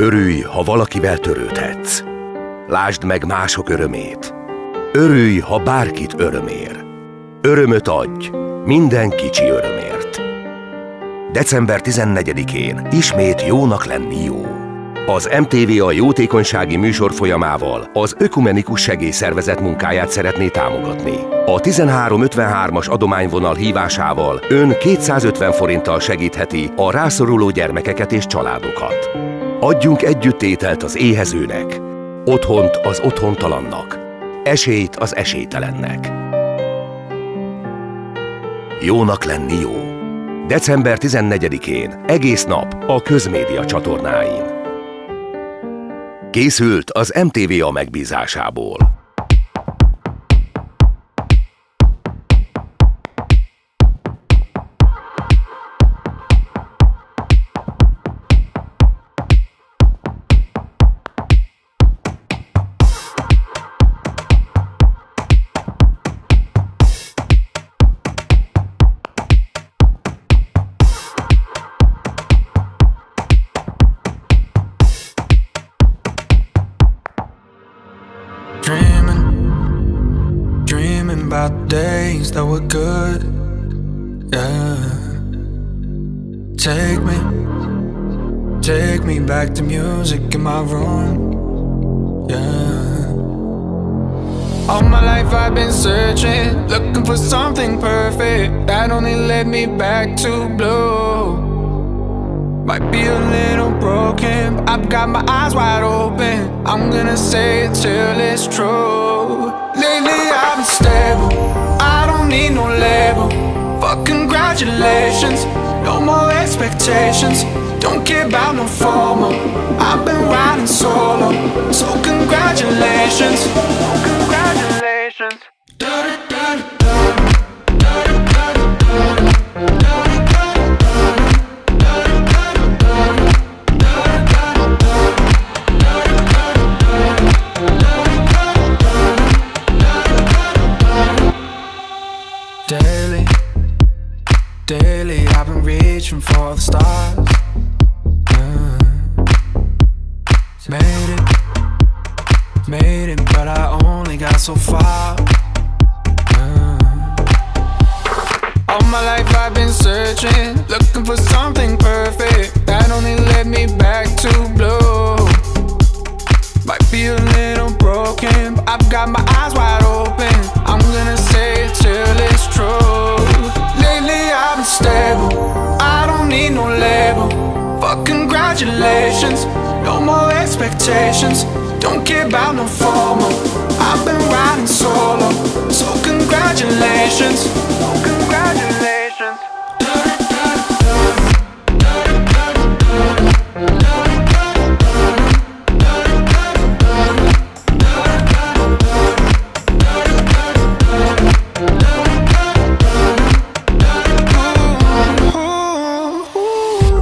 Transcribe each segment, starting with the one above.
Örülj, ha valakivel törődhetsz. Lásd meg mások örömét. Örülj, ha bárkit örömér. Örömöt adj, minden kicsi örömért. December 14-én ismét jónak lenni jó. Az MTV a jótékonysági műsor folyamával az Ökumenikus Segélyszervezet munkáját szeretné támogatni. A 1353-as adományvonal hívásával ön 250 forinttal segítheti a rászoruló gyermekeket és családokat. Adjunk együttételt az éhezőnek, otthont az otthontalannak, esélyt az esélytelennek. Jónak lenni jó. December 14-én, egész nap a közmédia csatornáin. Készült az MTVA megbízásából. I'm gonna say it till it's true. Lately I've been stable, I don't need no label. Fuck congratulations, no more expectations. Don't care about no formal. I've been riding solo, so congratulations, congratulations. congratulations. Oh, congratulations.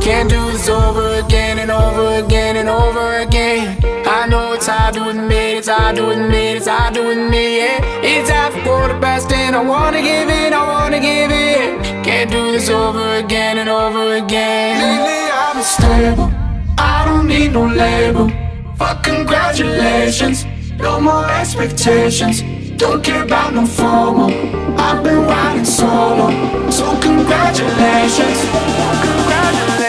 Can't do this over again and over again and over again. I know it's hard to admit. I do with me, this I do with me. It's that for the best, then I wanna give it, I wanna give it. Can't do this over again and over again. Lately been stable, I don't need no label. Fuck congratulations, no more expectations. Don't care about no formal. I've been riding solo, so congratulations, congratulations.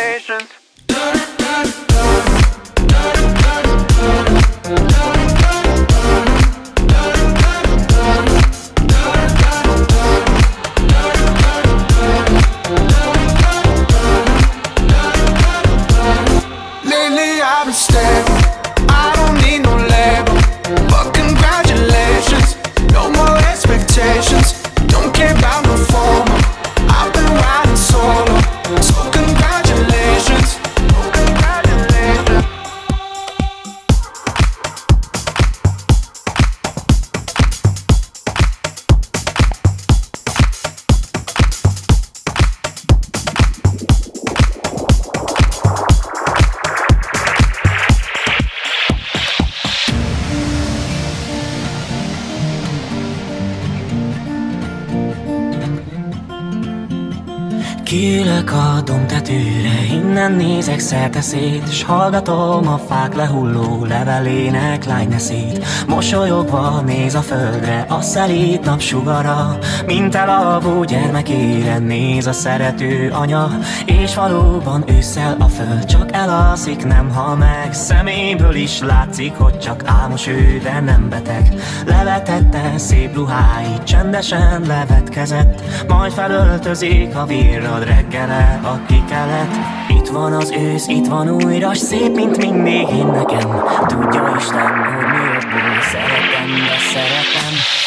Nézek szerte szét S hallgatom a fák lehulló levelének lájneszét Mosolyogva néz a földre, a szelít napsugara Mint elalvó gyermekére néz a szerető anya. És valóban ősszel a föld csak elalszik, nem hal meg. Szeméből is látszik, hogy csak álmos ő, de nem beteg. Levetette szép ruháit, csendesen levetkezett Majd felöltözik a Hallod reggele a kikelet Itt van az ősz, itt van újra Szép, mint mindig én nekem. Tudja Isten, hogy miért szeretem, de szeretem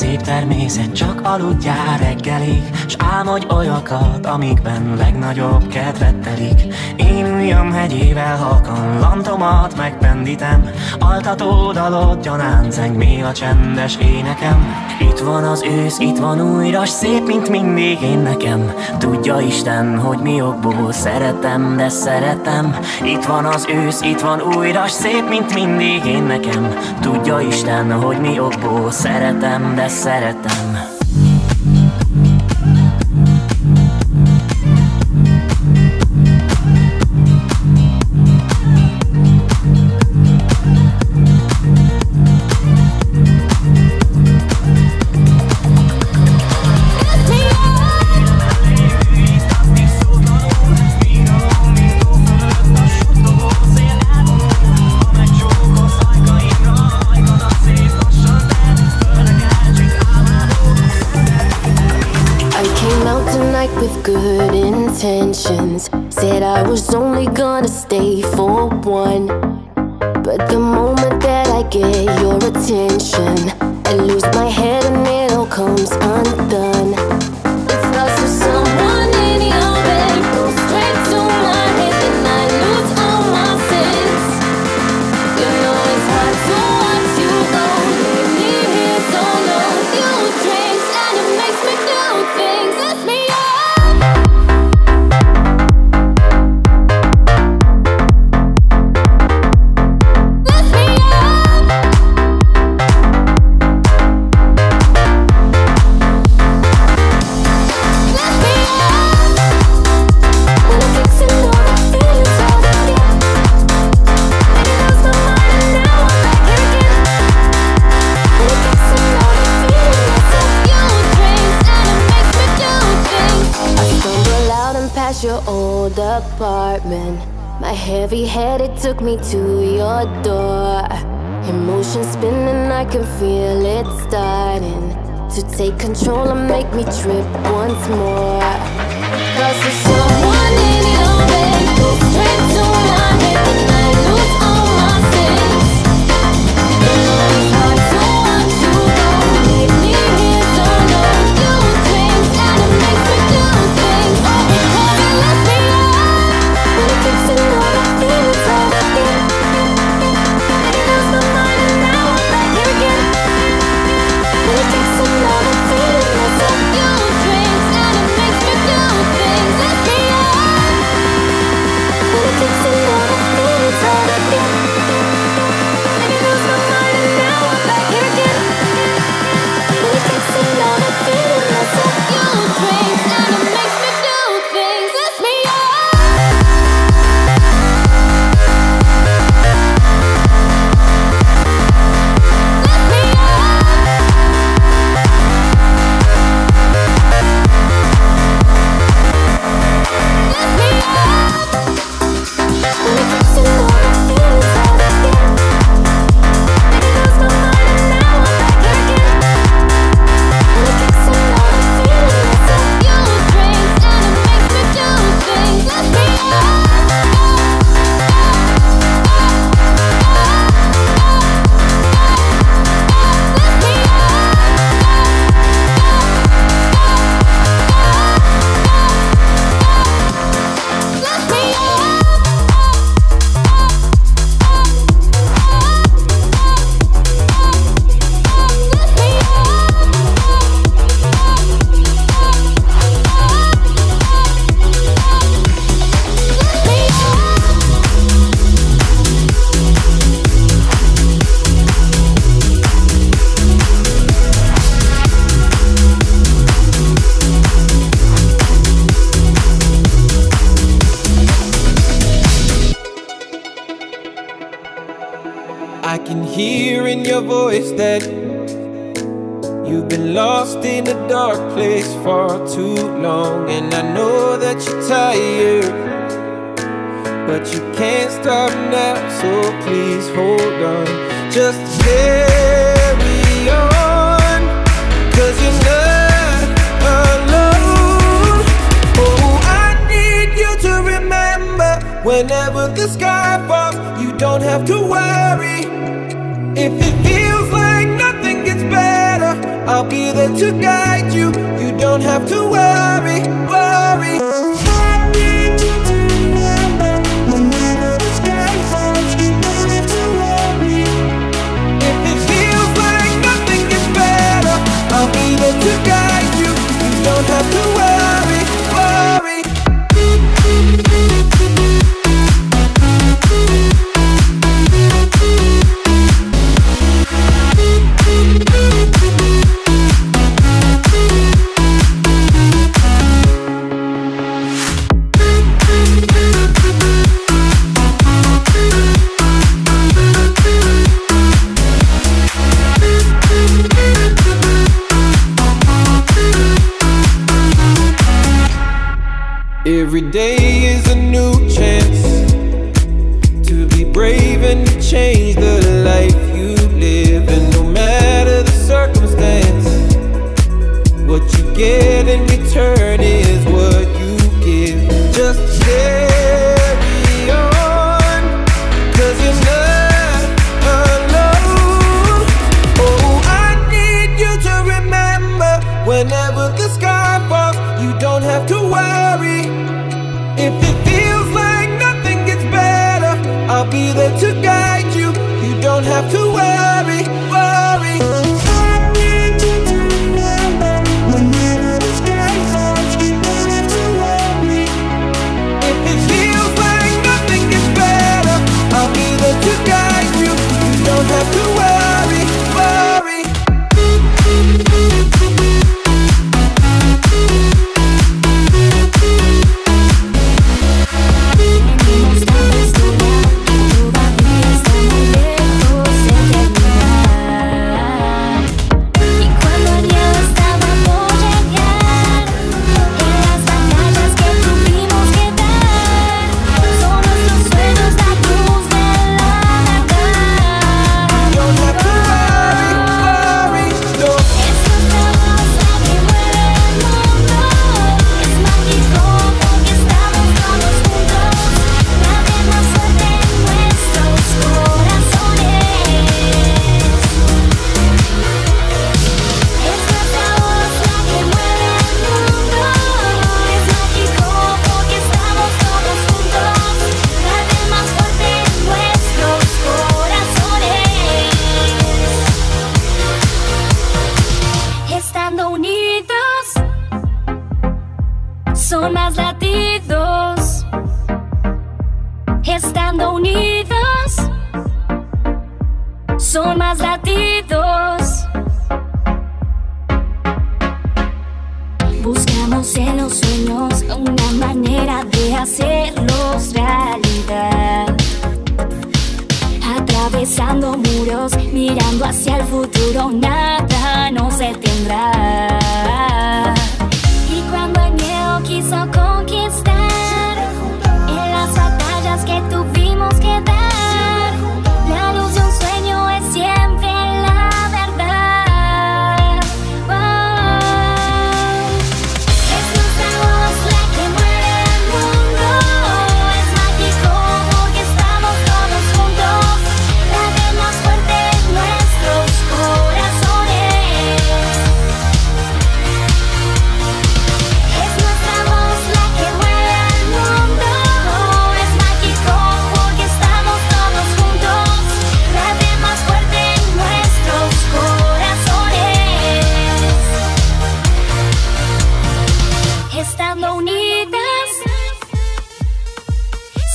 szép természet, csak aludjál reggelig S álmodj olyakat, amikben legnagyobb kedvet telik. Én ujjam hegyével halkan, lantomat megpendítem Altató dalot gyanán zeng még a csendes énekem Itt van az ősz, itt van újra, szép, mint mindig én nekem. Tudja Isten, hogy mi okból szeretem, de szeretem. Itt van az ősz, itt van újra, szép, mint mindig én nekem. Tudja Isten, hogy mi okból szeretem, de szeretem was only gonna stay took me to your door. Emotions spinning, I can feel it starting to take control and make me trip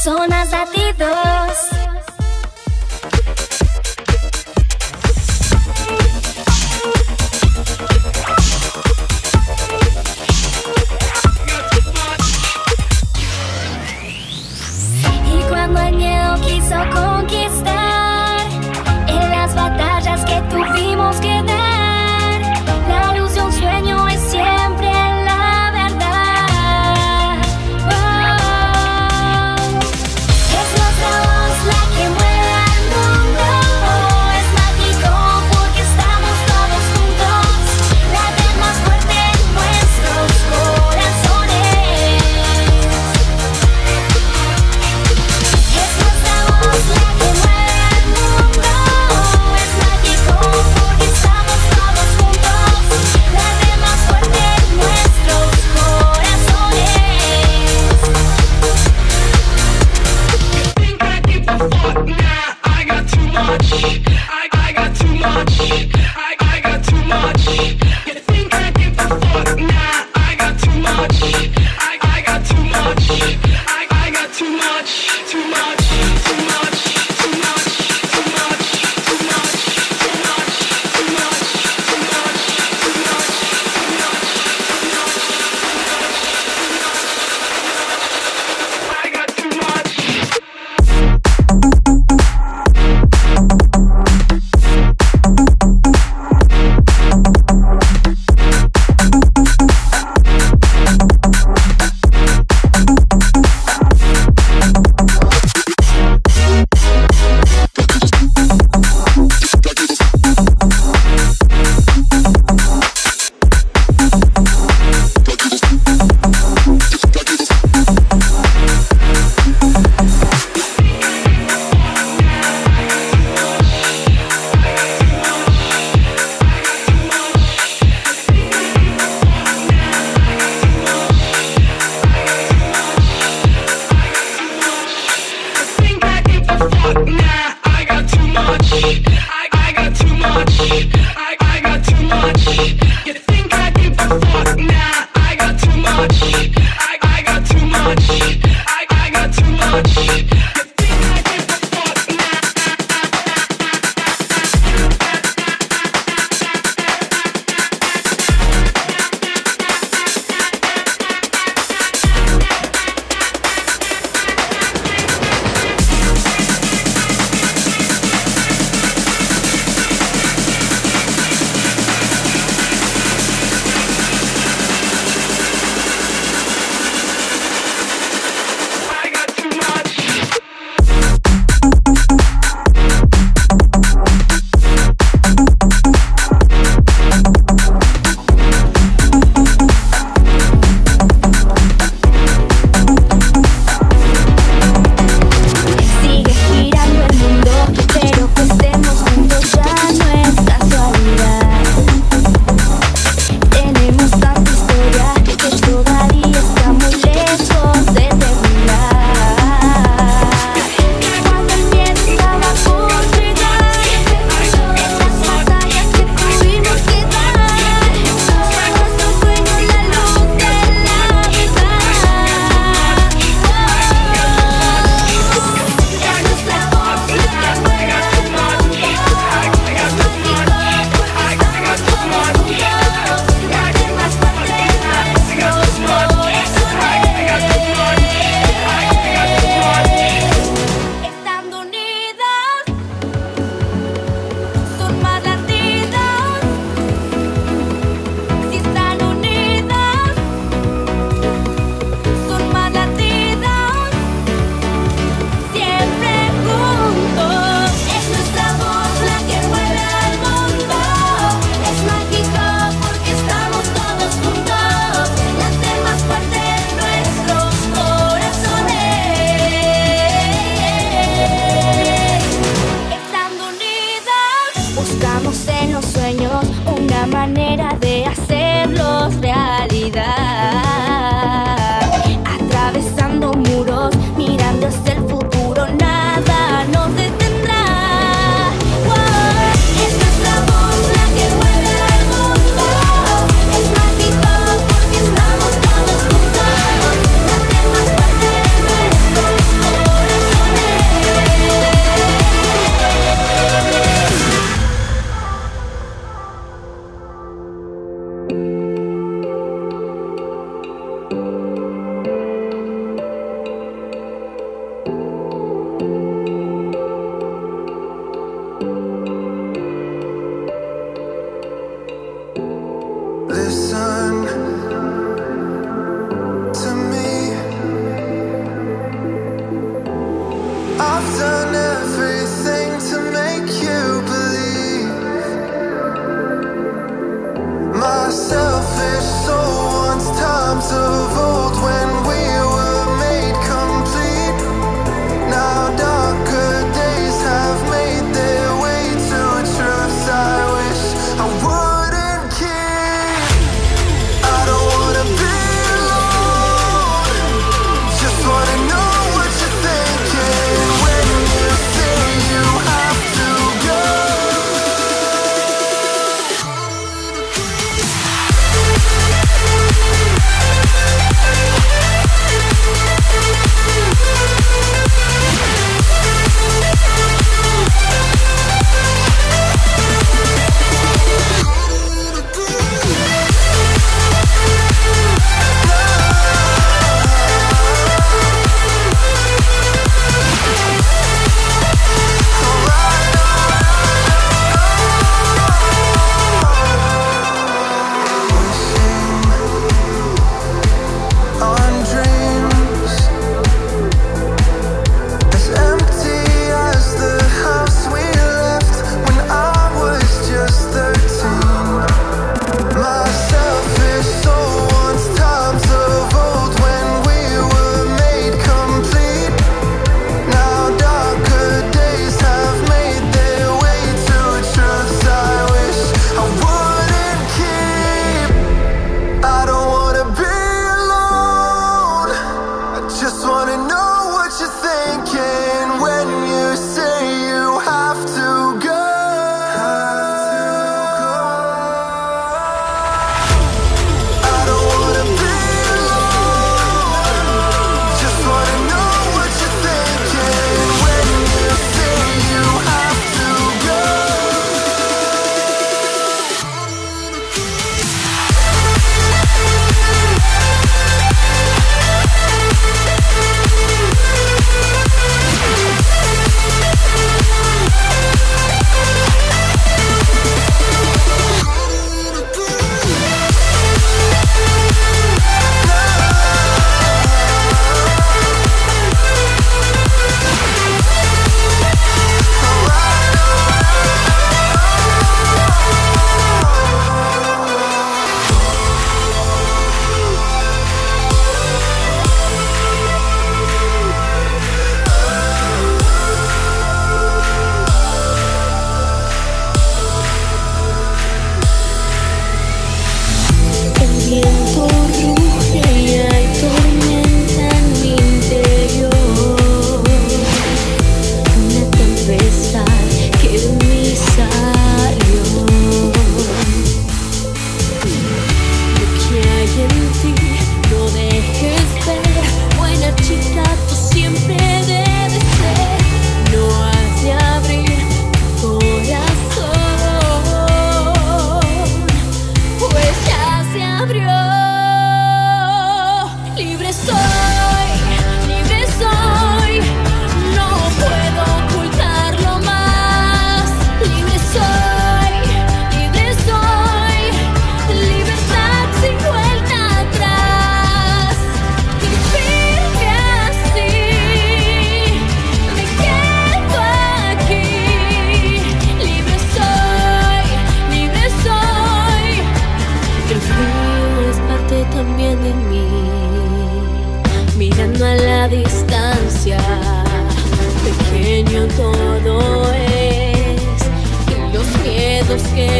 son más latidos.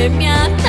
秒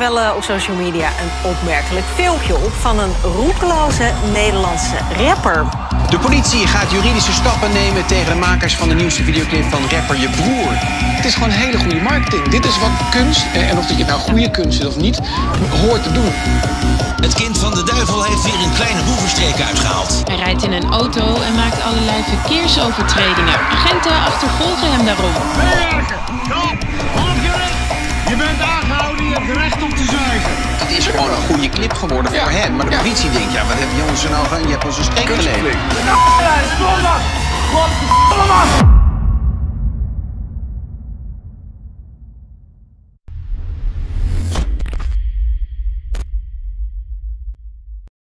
wel op social media een opmerkelijk filmpje op van een roekeloze Nederlandse rapper. De politie gaat juridische stappen nemen tegen de makers van de nieuwste videoclip van rapper Je Broer. Het is gewoon hele goede marketing. Dit is wat kunst, eh, en of dat je nou goede kunst is of niet, hoort te doen. Het kind van de duivel heeft weer een kleine boevenstreek uitgehaald. Hij rijdt in een auto en maakt allerlei verkeersovertredingen. Agenten achtervolgen hem daarom. Je bent aangehouden, je hebt recht om te zuigen. Het is gewoon een goede clip geworden voor hem. Maar de politie denkt, ja, wat heb je ons er nou van? Je hebt ons een streek geleden. Godverdomme!